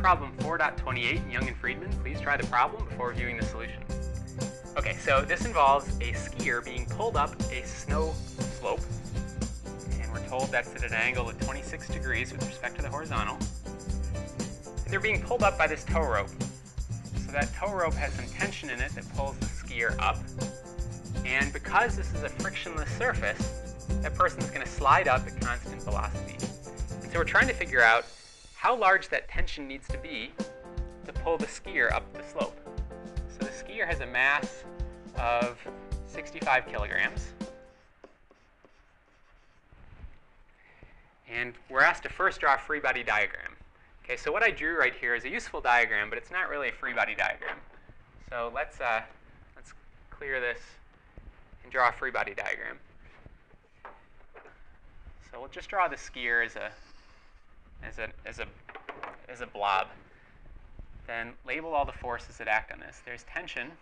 28 in Young and Freedman. Please try the problem before viewing the solution. Okay, so this involves a skier being pulled up a snow slope, and we're told that's at an angle of 26 degrees with respect to the horizontal. And they're being pulled up by this tow rope. So that tow rope has some tension in it that pulls the skier up. And because this is a frictionless surface, that person's going to slide up at constant velocity. And so we're trying to figure out how large that tension needs to be to pull the skier up the slope. So the skier has a mass of 65 kilograms. And we're asked to first draw a free body diagram. Okay, so what I drew right here is a useful diagram, but it's not really a free body diagram. So let's, uh, let's clear this and draw a free body diagram. So we'll just draw the skier as a, as a, as a, as a blob. Then label all the forces that act on this. There's tension,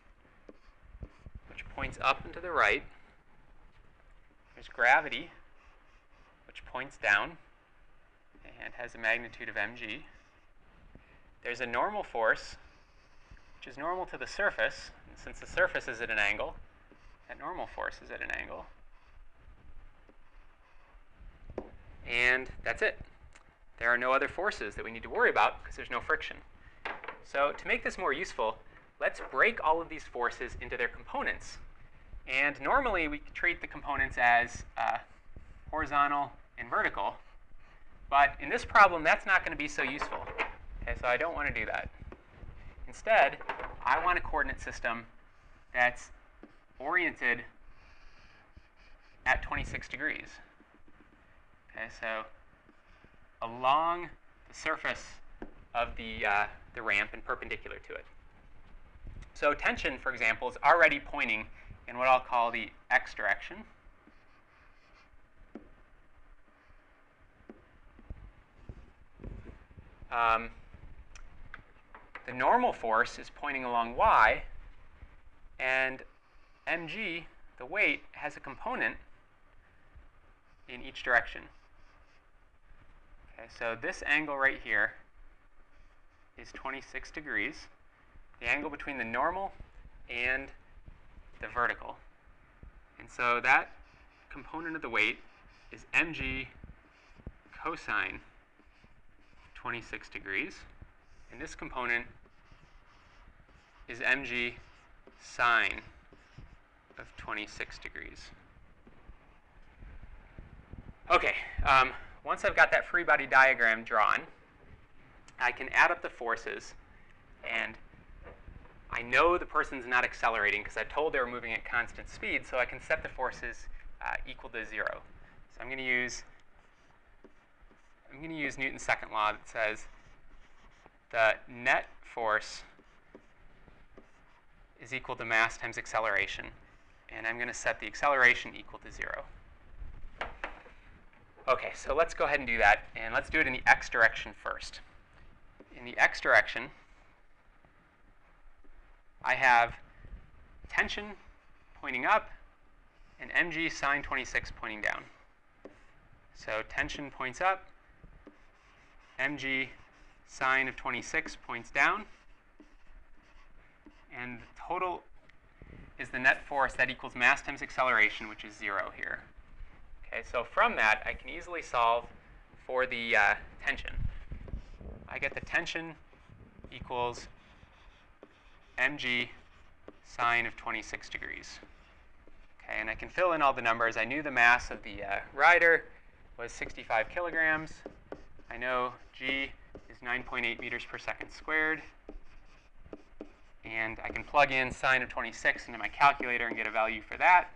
which points up and to the right. There's gravity, which points down and has a magnitude of mg. There's a normal force, which is normal to the surface. And since the surface is at an angle, that normal force is at an angle. And that's it. There are no other forces that we need to worry about because there's no friction. So to make this more useful, let's break all of these forces into their components. And normally we treat the components as uh, horizontal and vertical. But in this problem, that's not going to be so useful. Okay, so I don't want to do that. Instead, I want a coordinate system that's oriented at 26 degrees. Okay, so along the surface of the, uh, the ramp and perpendicular to it. So tension, for example, is already pointing in what I'll call the x direction. Um, the normal force is pointing along y, and mg, the weight, has a component in each direction. Okay, so this angle right here is 26 degrees, the angle between the normal and the vertical. And so that component of the weight is mg cosine 26 degrees. And this component is mg sine of 26 degrees. Okay, um, once I've got that free body diagram drawn, I can add up the forces, and I know the person's not accelerating because I told they were moving at constant speed, so I can set the forces uh, equal to zero. So I'm going to use I'm going to use Newton's second law that says the net force is equal to mass times acceleration. And I'm going to set the acceleration equal to 0. OK, so let's go ahead and do that. And let's do it in the x direction first. In the x direction, I have tension pointing up and mg sine 26 pointing down. So tension points up, mg sine of 26 points down. And the total is the net force that equals mass times acceleration, which is 0 here. Okay, so from that, I can easily solve for the uh, tension. I get the tension equals mg sine of 26 degrees. Okay, and I can fill in all the numbers. I knew the mass of the uh, rider was 65 kilograms. I know g is 9.8 meters per second squared. And I can plug in sine of 26 into my calculator and get a value for that.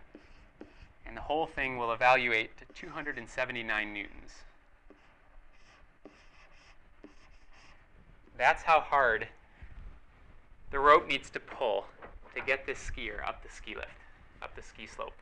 And the whole thing will evaluate to 279 newtons. That's how hard the rope needs to pull to get this skier up the ski lift, up the ski slope.